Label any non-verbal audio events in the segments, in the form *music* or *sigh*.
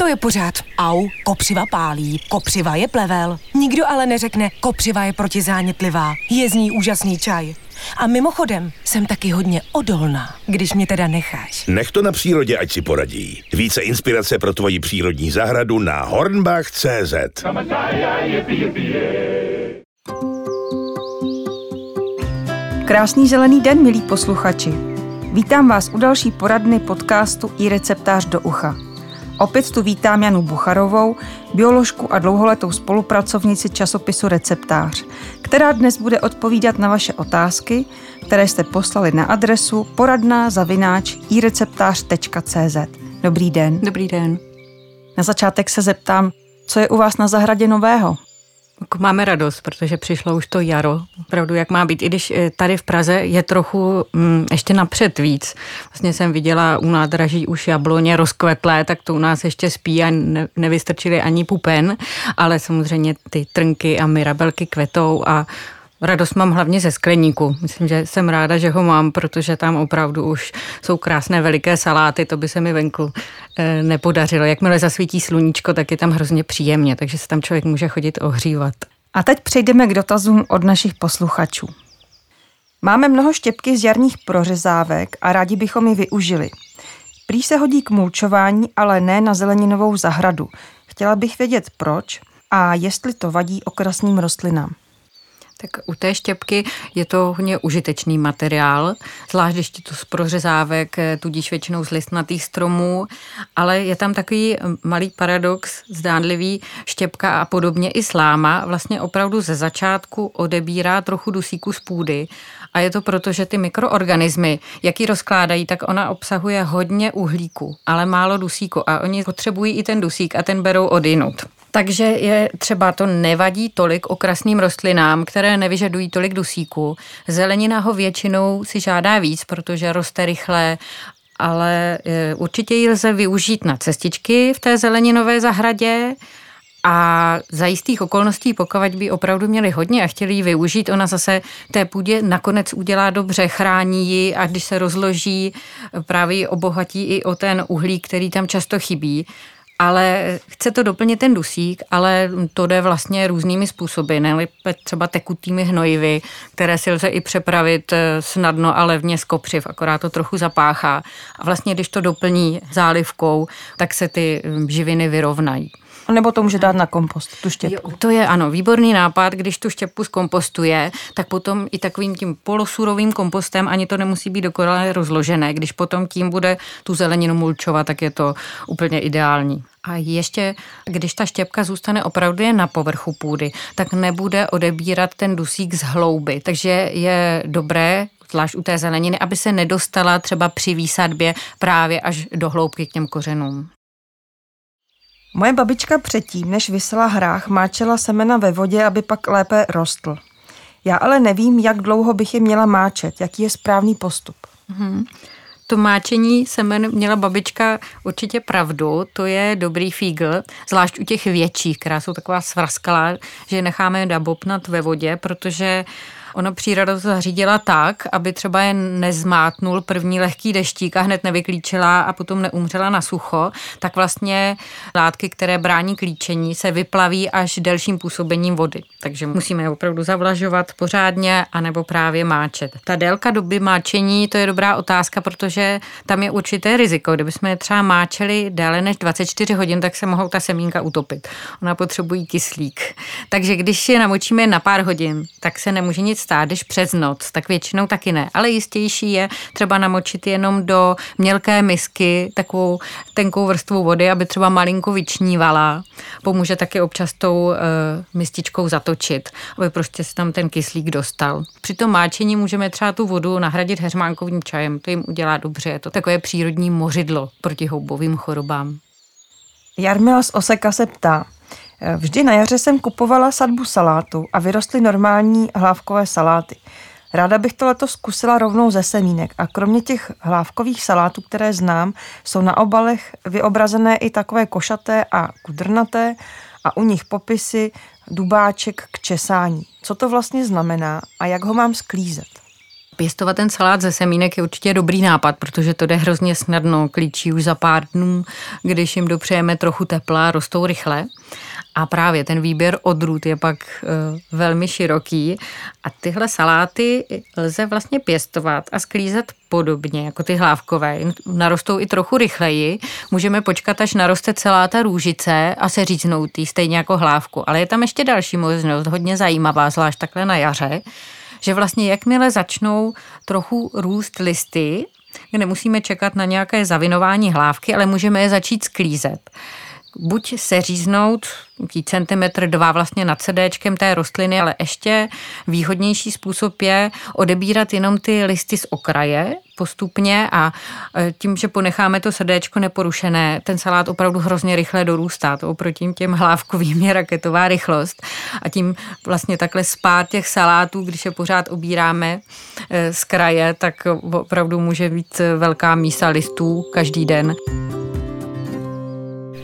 to je pořád. Au, kopřiva pálí, kopřiva je plevel. Nikdo ale neřekne, kopřiva je protizánětlivá. Je z ní úžasný čaj. A mimochodem, jsem taky hodně odolná, když mě teda necháš. Nech to na přírodě, ať si poradí. Více inspirace pro tvoji přírodní zahradu na hornbach.cz Krásný zelený den, milí posluchači. Vítám vás u další poradny podcastu i receptář do ucha. Opět tu vítám Janu Bucharovou, bioložku a dlouholetou spolupracovnici časopisu Receptář, která dnes bude odpovídat na vaše otázky, které jste poslali na adresu poradná zavináč ireceptář.cz. Dobrý den. Dobrý den. Na začátek se zeptám, co je u vás na zahradě nového? Máme radost, protože přišlo už to jaro, opravdu jak má být, i když eh, tady v Praze je trochu mm, ještě napřed víc. Vlastně jsem viděla u nádraží už jabloně rozkvetlé, tak to u nás ještě spí a ne, nevystrčili ani pupen, ale samozřejmě ty trnky a mirabelky kvetou a Radost mám hlavně ze skleníku. Myslím, že jsem ráda, že ho mám, protože tam opravdu už jsou krásné veliké saláty, to by se mi venku eh, nepodařilo. Jakmile zasvítí sluníčko, tak je tam hrozně příjemně, takže se tam člověk může chodit ohřívat. A teď přejdeme k dotazům od našich posluchačů. Máme mnoho štěpky z jarních prořezávek a rádi bychom ji využili. Prý se hodí k mulčování, ale ne na zeleninovou zahradu. Chtěla bych vědět proč a jestli to vadí okrasným rostlinám. Tak u té štěpky je to hodně užitečný materiál, zvlášť když to z prořezávek, eh, tudíž většinou z listnatých stromů, ale je tam takový eh, malý paradox, zdánlivý, štěpka a podobně i sláma vlastně opravdu ze začátku odebírá trochu dusíku z půdy a je to proto, že ty mikroorganismy, jak ji rozkládají, tak ona obsahuje hodně uhlíku, ale málo dusíku a oni potřebují i ten dusík a ten berou odinut. Takže je třeba to nevadí tolik okrasným rostlinám, které nevyžadují tolik dusíku. Zelenina ho většinou si žádá víc, protože roste rychle ale e, určitě ji lze využít na cestičky v té zeleninové zahradě a za jistých okolností, pokud by opravdu měli hodně a chtěli ji využít, ona zase té půdě nakonec udělá dobře, chrání ji a když se rozloží, právě ji obohatí i o ten uhlík, který tam často chybí ale chce to doplnit ten dusík, ale to jde vlastně různými způsoby, ne třeba tekutými hnojivy, které si lze i přepravit eh, snadno a levně z kopřiv, akorát to trochu zapáchá. A vlastně, když to doplní zálivkou, tak se ty hm, živiny vyrovnají. Nebo to může dát na kompost, tu štěpku. Jo, to je ano, výborný nápad, když tu štěpku zkompostuje, tak potom i takovým tím polosurovým kompostem ani to nemusí být dokonale rozložené. Když potom tím bude tu zeleninu mulčovat, tak je to úplně ideální. A ještě, když ta štěpka zůstane opravdu jen na povrchu půdy, tak nebude odebírat ten dusík z hlouby. Takže je dobré zvlášť u té zeleniny, aby se nedostala třeba při výsadbě právě až do hloubky k těm kořenům. Moje babička předtím, než vysela hrách, máčela semena ve vodě, aby pak lépe rostl. Já ale nevím, jak dlouho bych je měla máčet, jaký je správný postup. Hmm. To máčení semen měla babička určitě pravdu, to je dobrý fígl, zvlášť u těch větších, která jsou taková svrskalá, že necháme dabopnat ve vodě, protože Ono příroda to zařídila tak, aby třeba je nezmátnul první lehký deštík a hned nevyklíčila a potom neumřela na sucho, tak vlastně látky, které brání klíčení, se vyplaví až delším působením vody. Takže musíme je opravdu zavlažovat pořádně anebo právě máčet. Ta délka doby máčení, to je dobrá otázka, protože tam je určité riziko. Kdybychom je třeba máčeli déle než 24 hodin, tak se mohou ta semínka utopit. Ona potřebují kyslík. Takže když je namočíme na pár hodin, tak se nemůže nic stát, když přes noc, tak většinou taky ne. Ale jistější je třeba namočit jenom do mělké misky takovou tenkou vrstvu vody, aby třeba malinko vyčnívala. Pomůže taky občas tou uh, mističkou zatočit, aby prostě se tam ten kyslík dostal. Při tom máčení můžeme třeba tu vodu nahradit heřmánkovým čajem, to jim udělá dobře. Je to takové přírodní mořidlo proti houbovým chorobám. Jarmila z Oseka se ptá, Vždy na jaře jsem kupovala sadbu salátu a vyrostly normální hlávkové saláty. Ráda bych to letos zkusila rovnou ze semínek a kromě těch hlávkových salátů, které znám, jsou na obalech vyobrazené i takové košaté a kudrnaté a u nich popisy dubáček k česání. Co to vlastně znamená a jak ho mám sklízet? Pěstovat ten salát ze semínek je určitě dobrý nápad, protože to jde hrozně snadno, klíčí už za pár dnů, když jim dopřejeme trochu tepla, rostou rychle. A právě ten výběr odrůd je pak uh, velmi široký a tyhle saláty lze vlastně pěstovat a sklízet podobně jako ty hlávkové. Narostou i trochu rychleji. Můžeme počkat, až naroste celá ta růžice a se říznout jí stejně jako hlávku. Ale je tam ještě další možnost, hodně zajímavá, zvlášť takhle na jaře, že vlastně jakmile začnou trochu růst listy, nemusíme čekat na nějaké zavinování hlávky, ale můžeme je začít sklízet buď seříznout centimetr dva vlastně nad sedéčkem té rostliny, ale ještě výhodnější způsob je odebírat jenom ty listy z okraje postupně a e, tím, že ponecháme to srdéčko neporušené, ten salát opravdu hrozně rychle dorůstá. To oproti těm hlávkovým je raketová rychlost a tím vlastně takhle spát těch salátů, když je pořád obíráme e, z kraje, tak opravdu může být velká mísa listů každý den.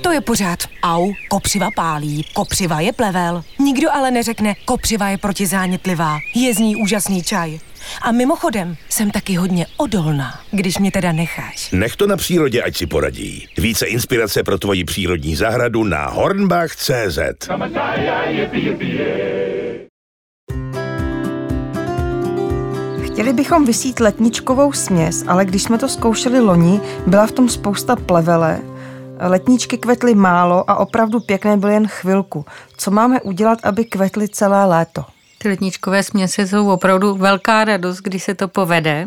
To je pořád. Au, kopřiva pálí, kopřiva je plevel. Nikdo ale neřekne, kopřiva je protizánětlivá. Je z ní úžasný čaj. A mimochodem, jsem taky hodně odolná, když mě teda necháš. Nech to na přírodě, ať si poradí. Více inspirace pro tvoji přírodní zahradu na hornbach.cz Chtěli bychom vysít letničkovou směs, ale když jsme to zkoušeli loni, byla v tom spousta plevele Letničky kvetly málo a opravdu pěkné byly jen chvilku. Co máme udělat, aby kvetly celé léto? Ty letničkové směsi jsou opravdu velká radost, když se to povede.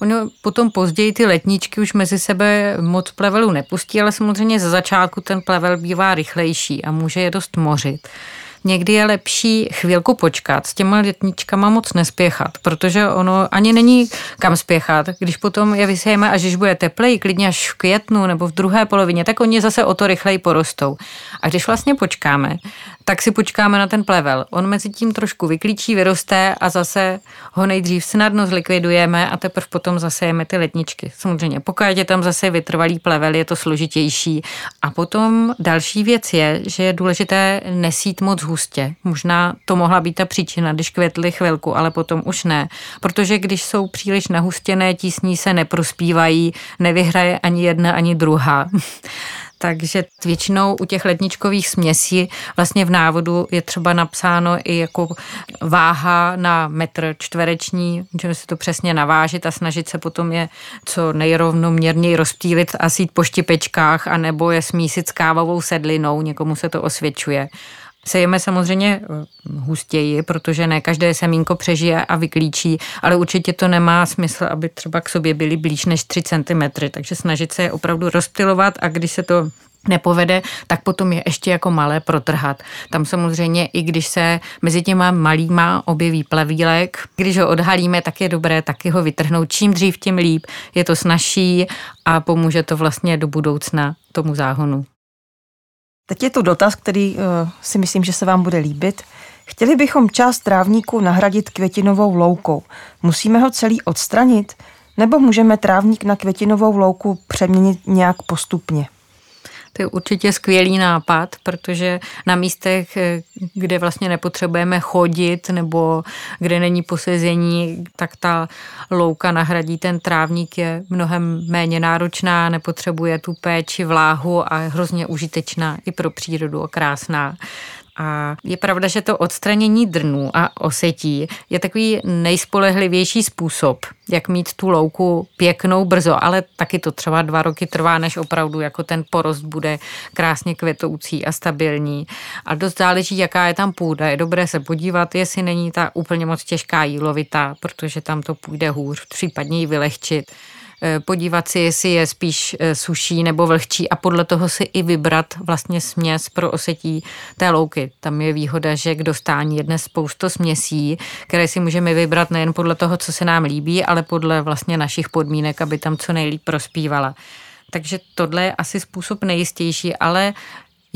Ono potom později ty letničky už mezi sebe moc plevelu nepustí, ale samozřejmě za začátku ten plevel bývá rychlejší a může je dost mořit někdy je lepší chvilku počkat, s těma letničkama moc nespěchat, protože ono ani není kam spěchat. Když potom je vysejeme, až když bude teplej, klidně až v květnu nebo v druhé polovině, tak oni zase o to rychleji porostou. A když vlastně počkáme, tak si počkáme na ten plevel. On mezi tím trošku vyklíčí, vyroste a zase ho nejdřív snadno zlikvidujeme a teprve potom zasejeme ty letničky. Samozřejmě, pokud je tam zase vytrvalý plevel, je to složitější. A potom další věc je, že je důležité nesít moc hustě. Možná to mohla být ta příčina, když kvetly chvilku, ale potom už ne. Protože když jsou příliš nahustěné, tísní se neprospívají, nevyhraje ani jedna, ani druhá. *laughs* takže většinou u těch ledničkových směsí vlastně v návodu je třeba napsáno i jako váha na metr čtvereční, můžeme si to přesně navážit a snažit se potom je co nejrovnoměrněji rozptýlit a sít po štipečkách anebo je smísit s kávovou sedlinou, někomu se to osvědčuje. Sejeme samozřejmě eh, hustěji, protože ne každé semínko přežije a vyklíčí, ale určitě to nemá smysl, aby třeba k sobě byly blíž než 3 cm, takže snažit se je opravdu rozptilovat a když se to nepovede, tak potom je ještě jako malé protrhat. Tam samozřejmě, i když se mezi těma malýma objeví plevílek, když ho odhalíme, tak je dobré taky ho vytrhnout. Čím dřív, tím líp. Je to snažší a pomůže to vlastně do budoucna tomu záhonu. Teď je tu dotaz, který uh, si myslím, že se vám bude líbit. Chtěli bychom část trávníku nahradit květinovou loukou. Musíme ho celý odstranit? Nebo můžeme trávník na květinovou louku přeměnit nějak postupně? To je určitě skvělý nápad, protože na místech, eh, kde vlastně nepotřebujeme chodit nebo kde není posezení, tak ta louka nahradí ten trávník, je mnohem méně náročná, nepotřebuje tu péči, vláhu a je hrozně užitečná i pro přírodu a krásná. A je pravda, že to odstranění drnů a osetí je takový nejspolehlivější způsob, jak mít tu louku pěknou brzo, ale taky to třeba dva roky trvá, než opravdu jako ten porost bude krásně kvetoucí a stabilní. A dost záleží, jaká je tam půda. Je dobré se podívat, jestli není ta úplně moc těžká jílovitá, protože tam to půjde hůř, případně ji vylehčit. Eh, podívat si, jestli je spíš eh, suší nebo vlhčí a podle toho si i vybrat vlastně směs pro osetí té louky. Tam je výhoda, že k dostání je dnes spousto směsí, které si můžeme vybrat nejen podle toho, co se nám líbí, ale podle vlastně našich podmínek, aby tam co nejlíp prospívala. Takže tohle je asi způsob nejistější, ale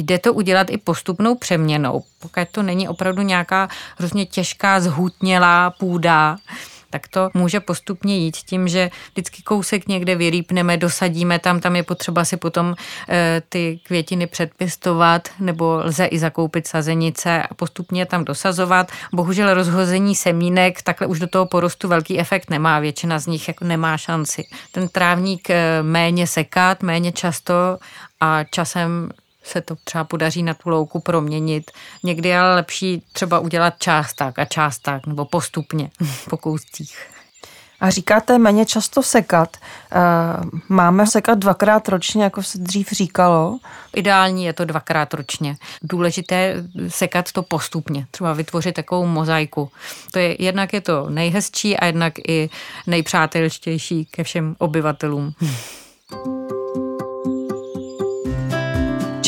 Jde to udělat i postupnou přeměnou, pokud to není opravdu nějaká hrozně těžká, zhutnělá půda, tak to může postupně jít tím, že vždycky kousek někde vyrýpneme, dosadíme tam, tam je potřeba si potom e, ty květiny předpěstovat, nebo lze i zakoupit sazenice a postupně tam dosazovat. Bohužel rozhození semínek takhle už do toho porostu velký efekt nemá, většina z nich jako nemá šanci. Ten trávník e, méně sekat, méně často a časem se to třeba podaří na tu louku proměnit. Někdy je ale lepší třeba udělat část tak a část tak, nebo postupně *laughs* po kouscích. A říkáte méně často sekat. Eh, máme sekat dvakrát ročně, jako se dřív říkalo? Ideální je to dvakrát ročně. Důležité sekat to postupně, třeba vytvořit takovou mozaiku. To je, jednak je to nejhezčí a jednak i nejpřátelštější ke všem obyvatelům. *laughs*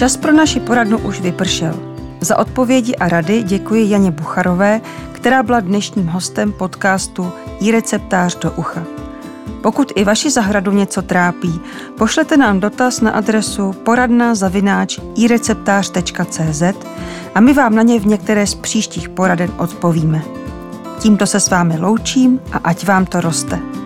Čas pro naši poradnu už vypršel. Za odpovědi a rady děkuji Janě Bucharové, která byla dnešním hostem podcastu i receptář do ucha. Pokud i vaši zahradu něco trápí, pošlete nám dotaz na adresu poradna zavináč ireceptář.cz a my vám na ně v některé z příštích poraden odpovíme. Tímto se s vámi loučím a ať vám to roste.